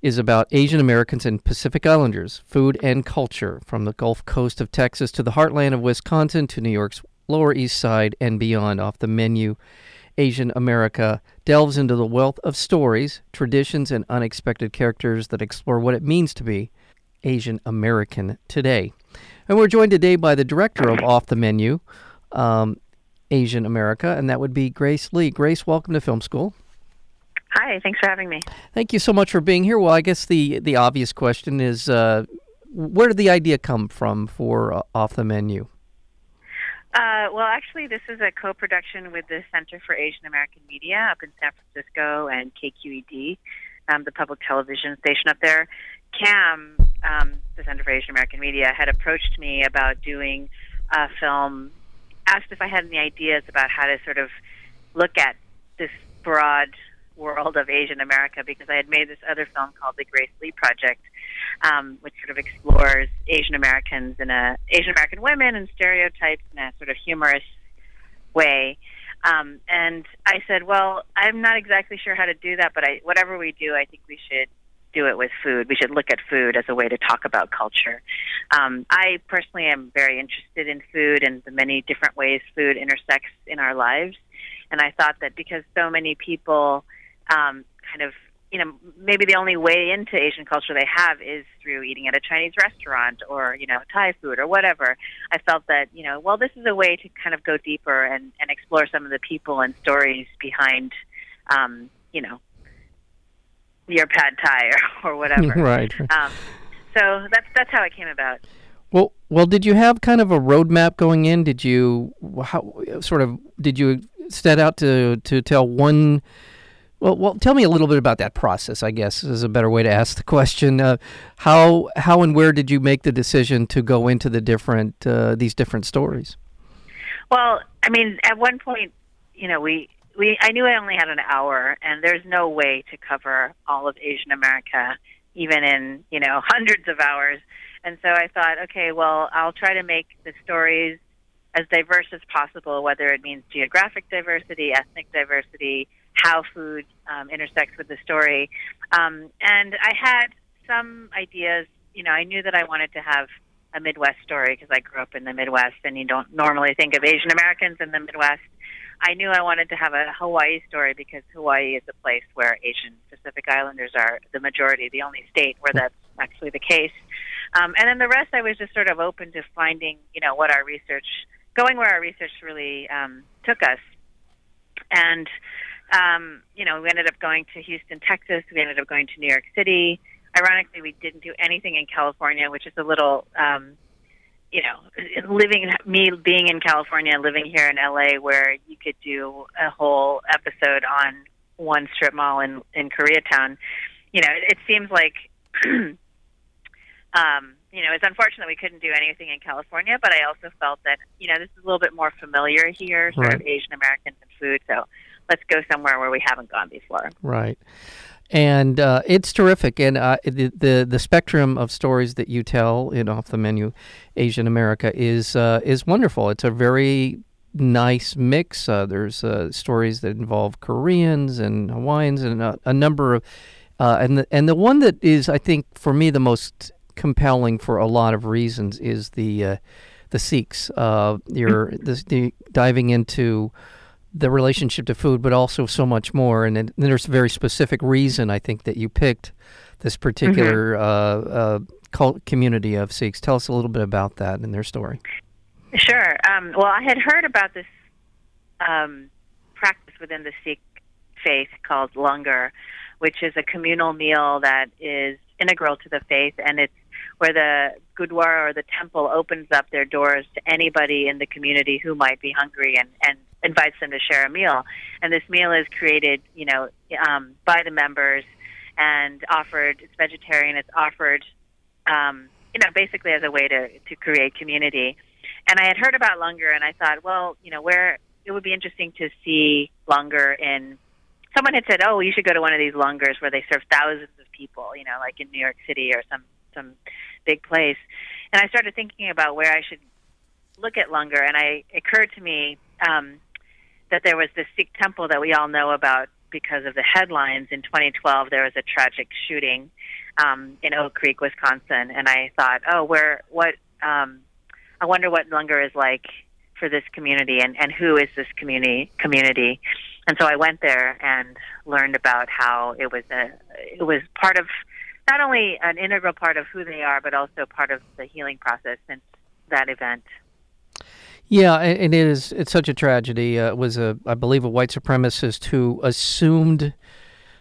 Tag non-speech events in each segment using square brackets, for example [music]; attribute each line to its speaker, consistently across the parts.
Speaker 1: is about Asian Americans and Pacific Islanders, food and culture, from the Gulf Coast of Texas to the heartland of Wisconsin to New York's Lower East Side and beyond. Off the menu, Asian America delves into the wealth of stories, traditions, and unexpected characters that explore what it means to be Asian American today. And we're joined today by the director of Off the Menu, um, Asian America, and that would be Grace Lee. Grace, welcome to Film School.
Speaker 2: Hi, thanks for having me.
Speaker 1: Thank you so much for being here. Well, I guess the the obvious question is, uh, where did the idea come from for uh, Off the Menu?
Speaker 2: Uh, well, actually, this is a co-production with the Center for Asian American Media up in San Francisco and KQED, um, the public television station up there. CAAM, um, the Center for Asian American Media, had approached me about doing a film, asked if I had any ideas about how to sort of look at this broad world of Asian America because I had made this other film called The Grace Lee Project, um, which sort of explores Asian Americans and Asian American women and stereotypes in a sort of humorous way. Um, and I said, well, I'm not exactly sure how to do that, but I, whatever we do, I think we should do it with food. We should look at food as a way to talk about culture. Um, I personally am very interested in food and the many different ways food intersects in our lives. And I thought that because so many people um, kind of you know maybe the only way into Asian culture they have is through eating at a Chinese restaurant or you know Thai food or whatever. I felt that you know well this is a way to kind of go deeper and and explore some of the people and stories behind um, you know your pad thai or, [laughs] or whatever. [laughs]
Speaker 1: right.
Speaker 2: Um, so that's that's how it came about.
Speaker 1: Well, well, did you have kind of a roadmap going in? Did you how sort of did you set out to to tell one well, well, tell me a little bit about that process. I guess is a better way to ask the question. Uh, how, how, and where did you make the decision to go into the different uh, these different stories?
Speaker 2: Well, I mean, at one point, you know, we we I knew I only had an hour, and there's no way to cover all of Asian America, even in you know [laughs] hundreds of hours. And so I thought, okay, well, I'll try to make the stories as diverse as possible, whether it means geographic diversity, ethnic diversity how food um, intersects with the story. Um, and I had some ideas. You know, I knew that I wanted to have a Midwest story because I grew up in the Midwest, and you don't normally think of Asian Americans in the Midwest. I knew I wanted to have a Hawaii story because Hawaii is a place where Asian Pacific Islanders are the majority, the only state where that's actually the case. Um, and then the rest, I was just sort of open to finding, you know, what our research, going where our research really um, took us. And um, you know, we ended up going to Houston, Texas. We ended up going to New York City. Ironically, we didn't do anything in California, which is a little, um, you know, living me being in California, living here in LA, where you could do a whole episode on one strip mall in in Koreatown. You know, it, it seems like. [clears throat] um, you know, it's unfortunate we couldn't do anything in California, but I also felt that, you know, this is a little bit more familiar here, sort right. of Asian Americans and food. So let's go somewhere where we haven't gone before.
Speaker 1: Right. And uh, it's terrific, and uh, the, the, the spectrum of stories that you tell in off the menu, Asian America is uh, is wonderful. It's a very nice mix. Uh, there's uh, stories that involve Koreans and Hawaiians and a, a number of, uh, and the, and the one that is I think for me the most compelling for a lot of reasons is the the Sikhs. you're the, the diving into the relationship to food, but also so much more. And, then there's a very specific reason I think that you picked this particular mm-hmm. uh, uh, cult community of Sikhs. Tell us a little bit about that and their story.
Speaker 2: Sure. Um, well, I had heard about this um, practice within the Sikh faith called langar, which is a communal meal that is integral to the faith, and it's where the gurdwara or the temple opens up their doors to anybody in the community who might be hungry and, and invites them to share a meal. And this meal is created, you know, um, by the members and offered. It's vegetarian. It's offered, um, you know, basically as a way to to create community. and I had heard about langar, and I thought, well, you know, where it would be interesting to see langar in. Someone had said, "Oh, you should go to one of these langars where they serve thousands of people," you know, like in New York City or some some big place. And I started thinking about where I should look at langar, and I it occurred to me um, that there was this Sikh temple that we all know about because of the headlines. In 2012, there was a tragic shooting um, in Oak Creek, Wisconsin, and I thought, oh, where what um, I wonder what langar is like for this community and, and who is this community community. And so I went there and learned about how it was a it was part of not only an integral part of who they are, but also part of the healing process since that event.
Speaker 1: Yeah, and it is. It's such a tragedy. Uh, it was a, I believe, a white supremacist who assumed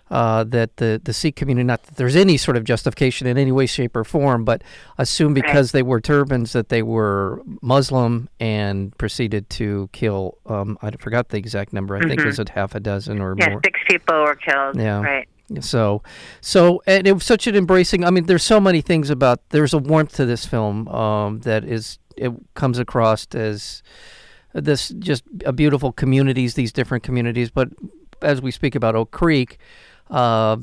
Speaker 1: uh, that the, the Sikh community, not that there's any sort of justification in any way, shape, or form, but assumed because they wore turbans that they were Muslim and proceeded to kill, um, I forgot the exact number, I mm-hmm. think it was half a dozen or more.
Speaker 2: yeah,
Speaker 1: more.
Speaker 2: six people were killed. Yeah. Right.
Speaker 1: So, so and it was such an embracing. I mean, there's so many things about. There's a warmth to this film um, that is. It comes across as this just a beautiful communities. These different communities, but as we speak about Oak Creek, uh,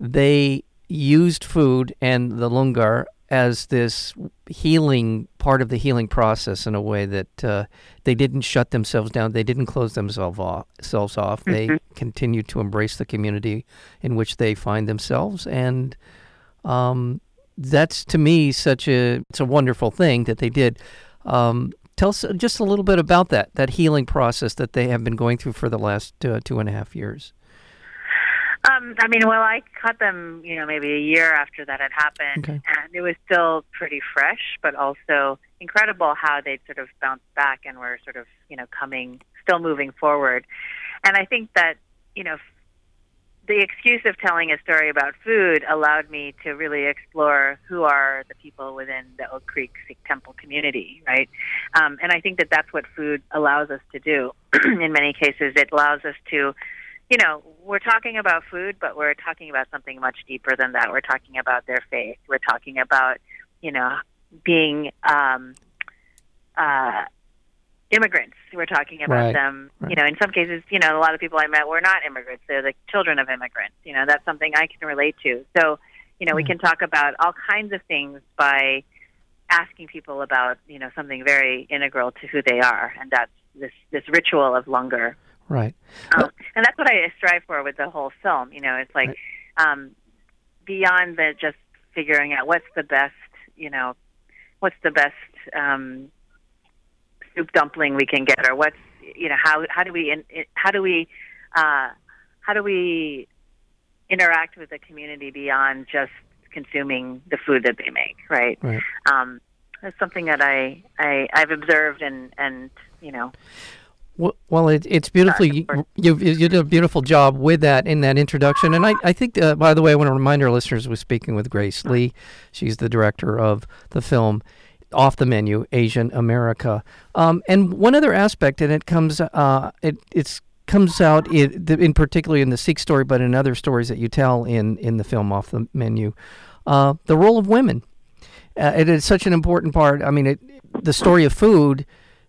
Speaker 1: they used food and the langar as this healing part of the healing process in a way that uh, they didn't shut themselves down. They didn't close themselves off. Themselves off. Mm-hmm. They continued to embrace the community in which they find themselves, and um, that's to me such a it's a wonderful thing that they did. Um, tell us just a little bit about that that healing process that they have been going through for the last uh, two and a half years.
Speaker 2: Um, I mean, well, I caught them, you know, maybe a year after that had happened, okay. and it was still pretty fresh, but also incredible how they'd sort of bounced back and were sort of, you know, coming, still moving forward. And I think that, you know, the excuse of telling a story about food allowed me to really explore who are the people within the Oak Creek Sikh Temple community, right? Um, and I think that that's what food allows us to do. [clears throat] In many cases, it allows us to you know, we're talking about food, but we're talking about something much deeper than that. We're talking about their faith. We're talking about, you know, being um, uh, immigrants. We're talking about
Speaker 1: right.
Speaker 2: them.
Speaker 1: Right.
Speaker 2: You know, in some cases, you know, a lot of people I met were not immigrants. They're the children of immigrants. You know, that's something I can relate to. So, you know, mm. we can talk about all kinds of things by asking people about, you know, something very integral to who they are, and that's this this ritual of langar.
Speaker 1: Right.
Speaker 2: Um, and that's what I strive for with the whole film. You know, it's like right. um, beyond the just figuring out what's the best, you know, what's the best um, soup dumpling we can get, or what's, you know, how how do we in, how do we uh, how do we interact with the community beyond just consuming the food that they make, right?
Speaker 1: Right.
Speaker 2: Um, that's something that I, I I've observed and and you know
Speaker 1: well, it, it's beautifully you, you did a beautiful job with that in that introduction, and I, I think uh, by the way, I want to remind our listeners we're speaking with Grace Lee. She's the director of the film Off the Menu Asian America. Um, and one other aspect, and it comes uh, it it's comes out in, in particularly in the Sikh story, but in other stories that you tell in in the film Off the Menu, uh, the role of women. Uh, it is such an important part. I mean, it, the story of food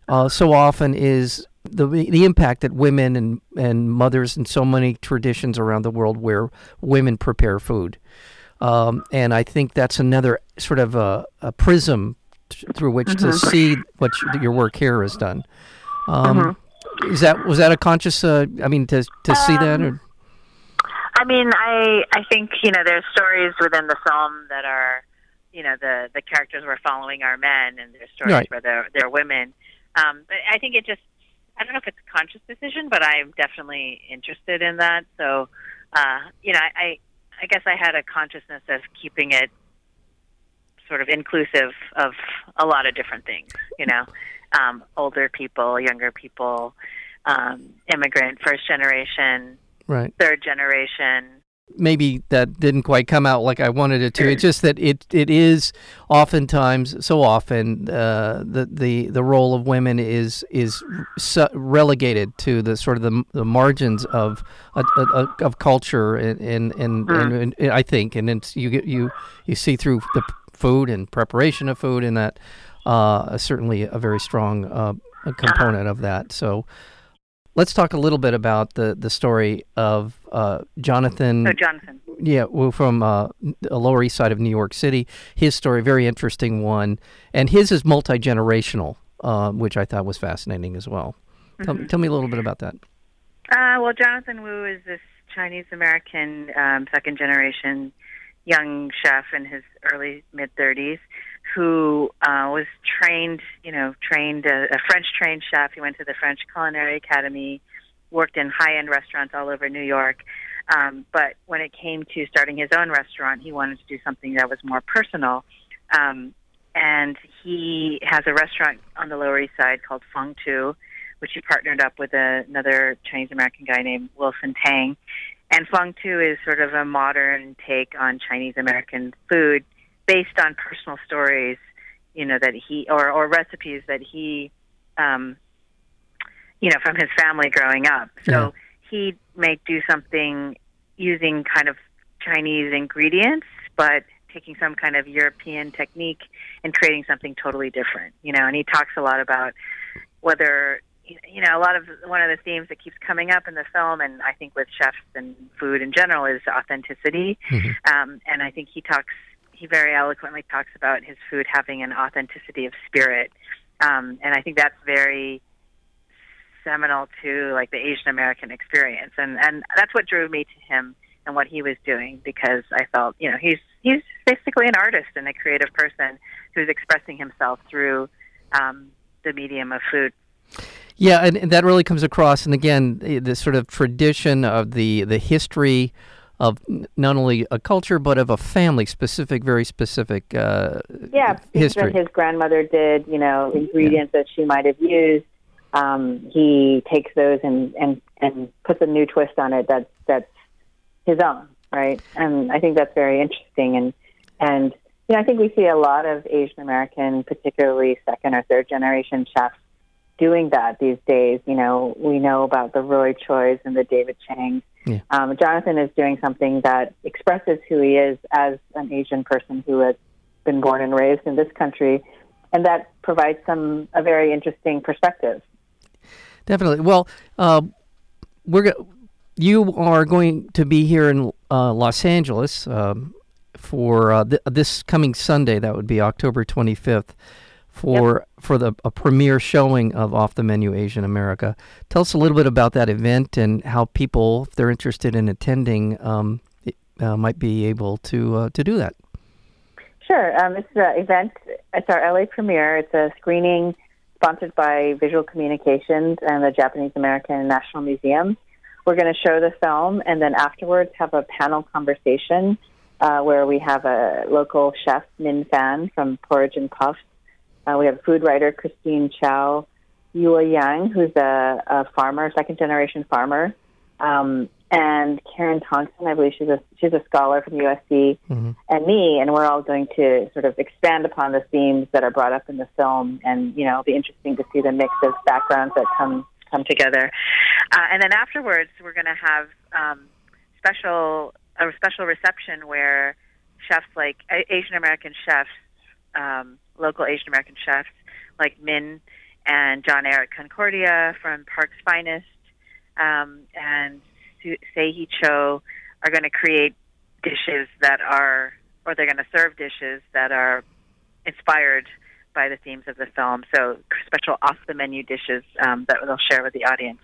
Speaker 1: uh, so often is the the impact that women and and mothers and so many traditions around the world where women prepare food, um, and I think that's another sort of a, a prism through which mm-hmm. to see what your work here has done. Um, mm-hmm. Is that was that a conscious? Uh, I mean, to to um, see that. Or? Um,
Speaker 2: I mean, I I think you know there's stories within the film that are, you know, the the characters we're following are men, and there's stories right. where they're they're women. Um, but I think it just I don't know if it's a conscious decision, but I'm definitely interested in that. So, uh, you know, I, I guess I had a consciousness of keeping it sort of inclusive of a lot of different things. You know, um, older people, younger people, um, immigrant, first generation,
Speaker 1: right,
Speaker 2: third generation,
Speaker 1: maybe that didn't quite come out like I wanted it to. It's just that it it is oftentimes so often uh, the the the role of women is is relegated to the sort of the, the margins of of culture and and and, mm. and, and I think and it's you get you you see through the food and preparation of food and that uh, certainly a very strong uh, component of that. So let's talk a little bit about the, the story of uh, Jonathan.
Speaker 2: Oh, Jonathan.
Speaker 1: Yeah, well, from uh, the Lower East Side of New York City. His story, very interesting one, and his is multi generational, uh, which I thought was fascinating as well. Tell,
Speaker 2: Mhm.
Speaker 1: tell me a little bit about that.
Speaker 2: Uh, well, Jonathan Wu is this Chinese American um, second generation young chef in his early mid 30s who uh, was trained, you know, trained a, a French trained chef. He went to the French Culinary Academy, worked in high end restaurants all over New York. Um, but when it came to starting his own restaurant, he wanted to do something that was more personal. Um, and he has a restaurant on the Lower East Side called Fung Tu, which he partnered up with a, another Chinese American guy named Wilson Tang. And Fung Tu is sort of a modern take on Chinese American food based on personal stories, you know, that he or, or recipes that he, um, you know, from his family growing up. So
Speaker 1: Yeah.
Speaker 2: he may do something using kind of Chinese ingredients, but taking some kind of European technique and creating something totally different. You know, and he talks a lot about whether you know a lot of one of the themes that keeps coming up in the film, and I think with chefs and food in general, is authenticity.
Speaker 1: Mhm.
Speaker 2: Um, and I think he talks, he very eloquently talks about his food having an authenticity of spirit, um, and I think that's very seminal to like the Asian American experience, and and that's what drew me to him and what he was doing because I felt you know he's he's basically an artist and a creative person who's expressing himself through um, the medium of food.
Speaker 1: Yeah, and, and that really comes across. And again, the, sort of tradition of the the history of not only a culture but of a family, specific, very specific. Uh,
Speaker 3: yeah,
Speaker 1: history.
Speaker 3: his grandmother did, you know, ingredients that she might have used. Um, he takes those and, and, and puts a new twist on it that's that's his own, right? And I think that's very interesting. And and you know, I think we see a lot of Asian American, particularly second or third generation chefs, doing that these days. You know, we know about the Roy Choi's and the David Chang's.
Speaker 1: Yeah.
Speaker 3: Um, Jonathan is doing something that expresses who he is as an Asian person who has been born and raised in this country, and that provides some a very interesting perspective.
Speaker 1: Definitely. Well, uh, we're go- you are going to be here in uh, Los Angeles um, for uh, th- this coming Sunday. That would be October 25th for for the a premiere showing of Off the Menu Asian America. Tell us a little bit about that event and how people, if they're interested in attending, um, it, uh, might be able to uh, to do that.
Speaker 3: Sure. Um, it's an event. It's our LA premiere. It's a screening sponsored by Visual Communications and the Japanese American National Museum. We're going to show the film and then afterwards have a panel conversation uh, where we have a local chef, Minh Phan from Porridge and Puffs. Uh, we have food writer Christine Chow, Yua Yang, who's a, a farmer, second generation farmer, um, and Karen Tongson. I believe she's a she's a scholar from USC,
Speaker 1: Mhm.
Speaker 3: and me, and we're all going to sort of expand upon the themes that are brought up in the film, and you know, it'll be interesting to see the mix of backgrounds that come come together.
Speaker 2: Uh, and then afterwards, we're going to have um, special a special reception where chefs like Asian American chefs, um, local Asian American chefs like Minh and Johneric Concordia from Park's Finest, um, and Seihi Cho are going to create dishes that are, or they're going to serve dishes that are inspired by the themes of the film. So special off the menu dishes um, that they'll share with the audience.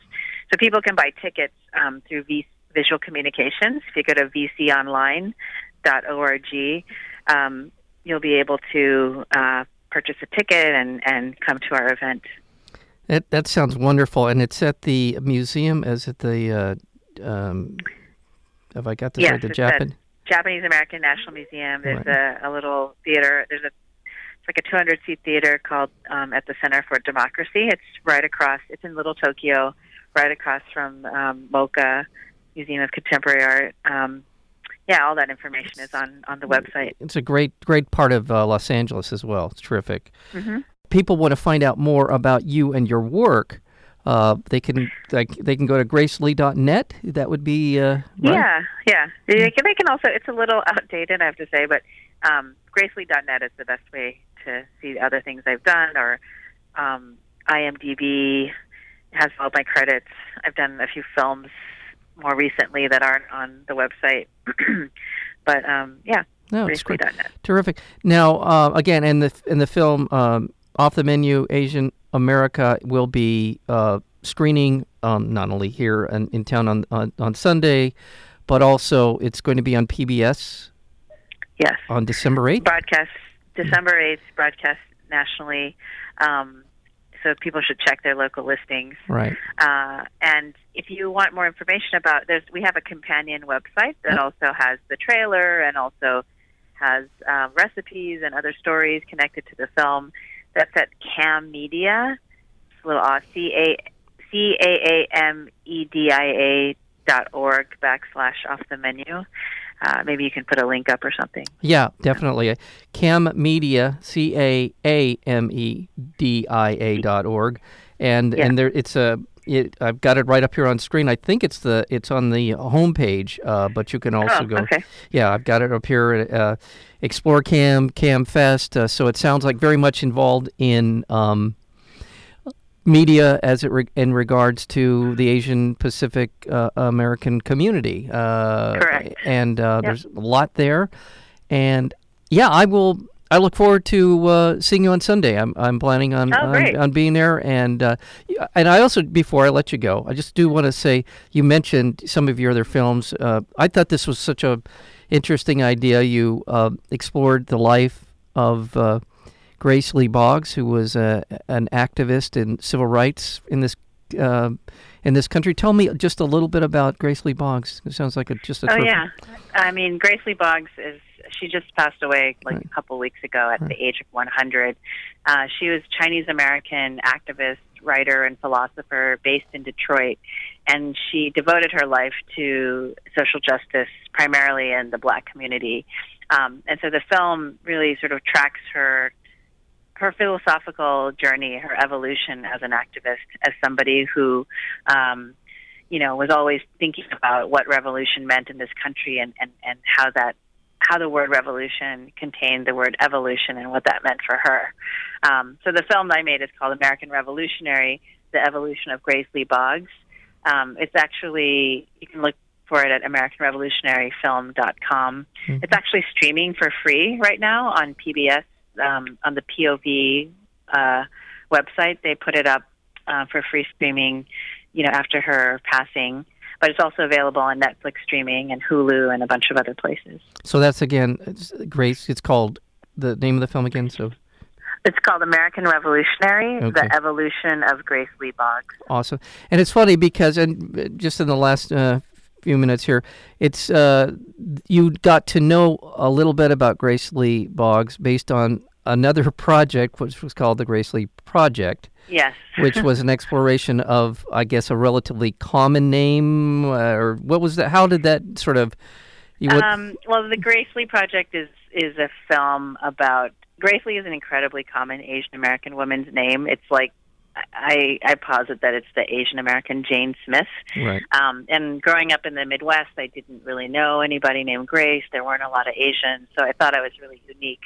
Speaker 2: So people can buy tickets um, through v- Visual Communications. If you go to vconline.org, um, you'll be able to uh, purchase a ticket and, and come to our event.
Speaker 1: That that sounds wonderful, and it's at the museum. Is it the? Uh, um, have I got this
Speaker 2: Yes,
Speaker 1: right? The Japan.
Speaker 2: Japanese American National Museum. There's
Speaker 1: Right.
Speaker 2: a, a little theater. There's a it's like a 200 seat theater called um, at the Center for Democracy. It's right across. It's in Little Tokyo, right across from um, MoCA Museum of Contemporary Art. Um, yeah, all that information is on on the website.
Speaker 1: It's a great great part of uh, Los Angeles as well. It's terrific.
Speaker 2: hmm
Speaker 1: People want to find out more about you and your work. Uh, they can like they can go to gracelee.net. That would be uh, right?
Speaker 2: Yeah, yeah. They can, they can also. It's a little [laughs] outdated, I have to say, but um, gracelee.net is the best way to see other things I've done, or um, IMDb has all my credits. I've done a few films more recently that aren't on the website, [clears throat] but um, yeah,
Speaker 1: No, it's great. Terrific. Now, uh, again, in the in the film, um, off the menu, Asian America will be uh, screening um, not only here in, in town on, on on Sunday, but also it's going to be on PBS
Speaker 2: Yes.
Speaker 1: on December eighth.
Speaker 2: broadcast December 8th, broadcast nationally. Um, so people should check their local listings.
Speaker 1: Right.
Speaker 2: Uh, and if you want more information about there's we have a companion website that also has the trailer and also has um, recipes and other stories connected to the film. That's at CAAM Media. It's a little odd. C A C A A M E D I A dot org backslash off the menu. Uh, maybe you can put a link up or something.
Speaker 1: Yeah, definitely. CAAM Media, C A A M E D I A dot org, and
Speaker 2: Yeah.
Speaker 1: and there it's a. It, I've got it right up here on screen. I think it's the it's on the homepage, uh, but you can also
Speaker 2: oh,
Speaker 1: go.
Speaker 2: okay.
Speaker 1: Yeah, I've got it up here. Uh, Explore CAAM, CAAM Fest. Uh, so it sounds like very much involved in um, media as it re- in regards to the Asian Pacific uh, American community. Uh,
Speaker 2: Correct.
Speaker 1: And uh,
Speaker 2: Yep.
Speaker 1: there's a lot there. And yeah, I will. I look forward to uh, seeing you on Sunday. I'm, I'm planning on,
Speaker 2: Oh,
Speaker 1: on on being there, and uh, and I also before I let you go, I just do want to say you mentioned some of your other films. Uh, I thought this was such a interesting idea. You uh, explored the life of uh, Grace Lee Boggs, who was a, an activist in civil rights in this uh, in this country. Tell me just a little bit about Grace Lee Boggs. It sounds like a, just a
Speaker 2: Oh
Speaker 1: terrific-
Speaker 2: yeah, I mean Grace Lee Boggs is she just passed away like
Speaker 1: Right.
Speaker 2: a couple weeks ago at the age of 100. Uh, she was Chinese American activist, writer, and philosopher based in Detroit, and she devoted her life to social justice, primarily in the Black community. Um, and so the film really sort of tracks her her philosophical journey, her evolution as an activist, as somebody who um, you know, was always thinking about what revolution meant in this country and, and, and how that how the word revolution contained the word evolution and what that meant for her. Um, so the film I made is called American Revolutionary: The Evolution of Grace Lee Boggs. Um, it's actually you can look for it at AmericanRevolutionaryFilm.com.
Speaker 1: Mhm.
Speaker 2: It's actually streaming for free right now on PBS um, on the POV uh, website. They put it up uh, for free streaming you know, after her passing. But it's also available on Netflix streaming and Hulu and a bunch of other places.
Speaker 1: So that's again, it's Grace. It's called the name of the film again. So
Speaker 2: It's called American Revolutionary:
Speaker 1: Okay.
Speaker 2: The Evolution of Grace Lee Boggs.
Speaker 1: awesome, and it's funny because and just in the last uh, few minutes here, it's uh, you got to know a little bit about Grace Lee Boggs based on another [laughs] project, which was called the Grace Lee Project.
Speaker 2: Yes.
Speaker 1: which was an [laughs] exploration of, I guess, a relatively common name, uh, or what was that? How did that sort of? You,
Speaker 2: Um, well, the Grace Lee Project is is a film about Grace Lee is an incredibly common Asian American woman's name. It's like I I posit that it's the Asian American Jane Smith.
Speaker 1: right.
Speaker 2: Um, and growing up in the Midwest, I didn't really know anybody named Grace. There weren't a lot of Asians, so I thought I was really unique.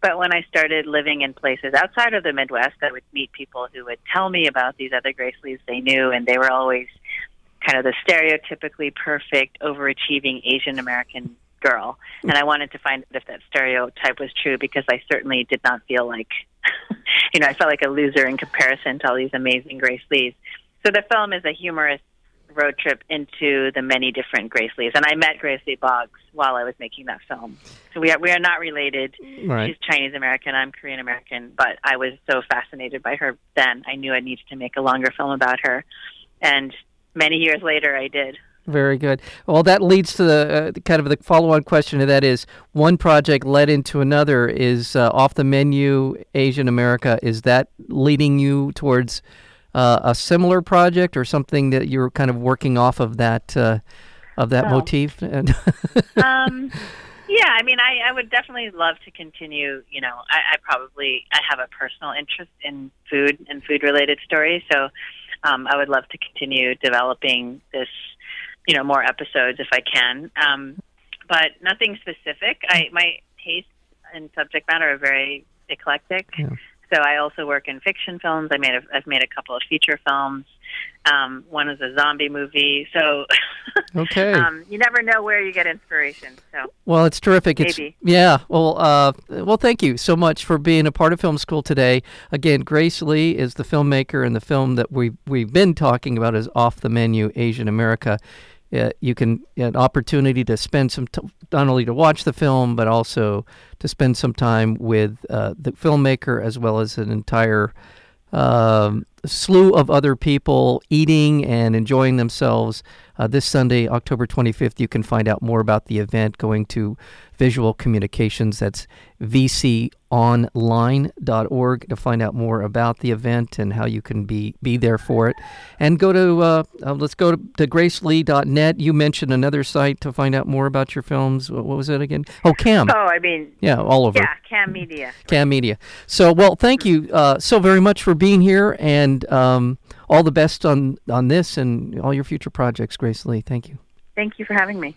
Speaker 2: But when I started living in places outside of the Midwest, I would meet people who would tell me about these other Grace Lees they knew, and they were always kind of the stereotypically perfect, overachieving Asian American girl. And I wanted to find out if that stereotype was true because I certainly did not feel like, [laughs] you know, I felt like a loser in comparison to all these amazing Grace Lees. So the film is a humorous road trip into the many different Grace Lees. And I met Grace Lee Boggs while I was making that film. So we are, we are not related.
Speaker 1: Right.
Speaker 2: She's Chinese American, I'm Korean American, but I was so fascinated by her then. I knew I needed to make a longer film about her. And many years later, I did.
Speaker 1: Very good. Well, that leads to the uh, kind of the follow-on question, and that is one project led into another. Is uh, off the menu Asian America? Is that leading you towards uh, a similar project or something that you're kind of working off of that uh, of that
Speaker 2: Well,
Speaker 1: motif? [laughs] And
Speaker 2: um, yeah, I mean, I, I would definitely love to continue. You know, I, I probably I have a personal interest in food and food related stories, so um, I would love to continue developing this. You know, more episodes if I can, um, but nothing specific. I my tastes and subject matter are very eclectic. Yeah. So I also work in fiction films. I made a, I've made a couple of feature films. Um, one is a zombie movie. So [laughs]
Speaker 1: okay, um,
Speaker 2: you never know where you get inspiration. So
Speaker 1: well, it's terrific.
Speaker 2: Maybe.
Speaker 1: It's, yeah. Well, uh, well, thank you so much for being a part of Film School today. Again, Grace Lee is the filmmaker, and the film that we we've been talking about is Off the Menu: Asian America. Uh, you can an opportunity to spend some t- not only to watch the film but also to spend some time with uh, the filmmaker as well as an entire um, slew of other people eating and enjoying themselves uh, this Sunday, October 25th. You can find out more about the event going to Visual Communications. That's vconline.org to find out more about the event and how you can be, be there for it. And go to, uh, uh, let's go to, to gracelee.net. You mentioned another site to find out more about your films. What was it again? Oh, CAAM.
Speaker 2: Oh, I mean,
Speaker 1: yeah, all over.
Speaker 2: Yeah, CAAM Media.
Speaker 1: CAAM Media. So, well, thank you uh, so very much for being here and um, all the best on, on this and all your future projects, Grace Lee. Thank you.
Speaker 2: Thank you for having me.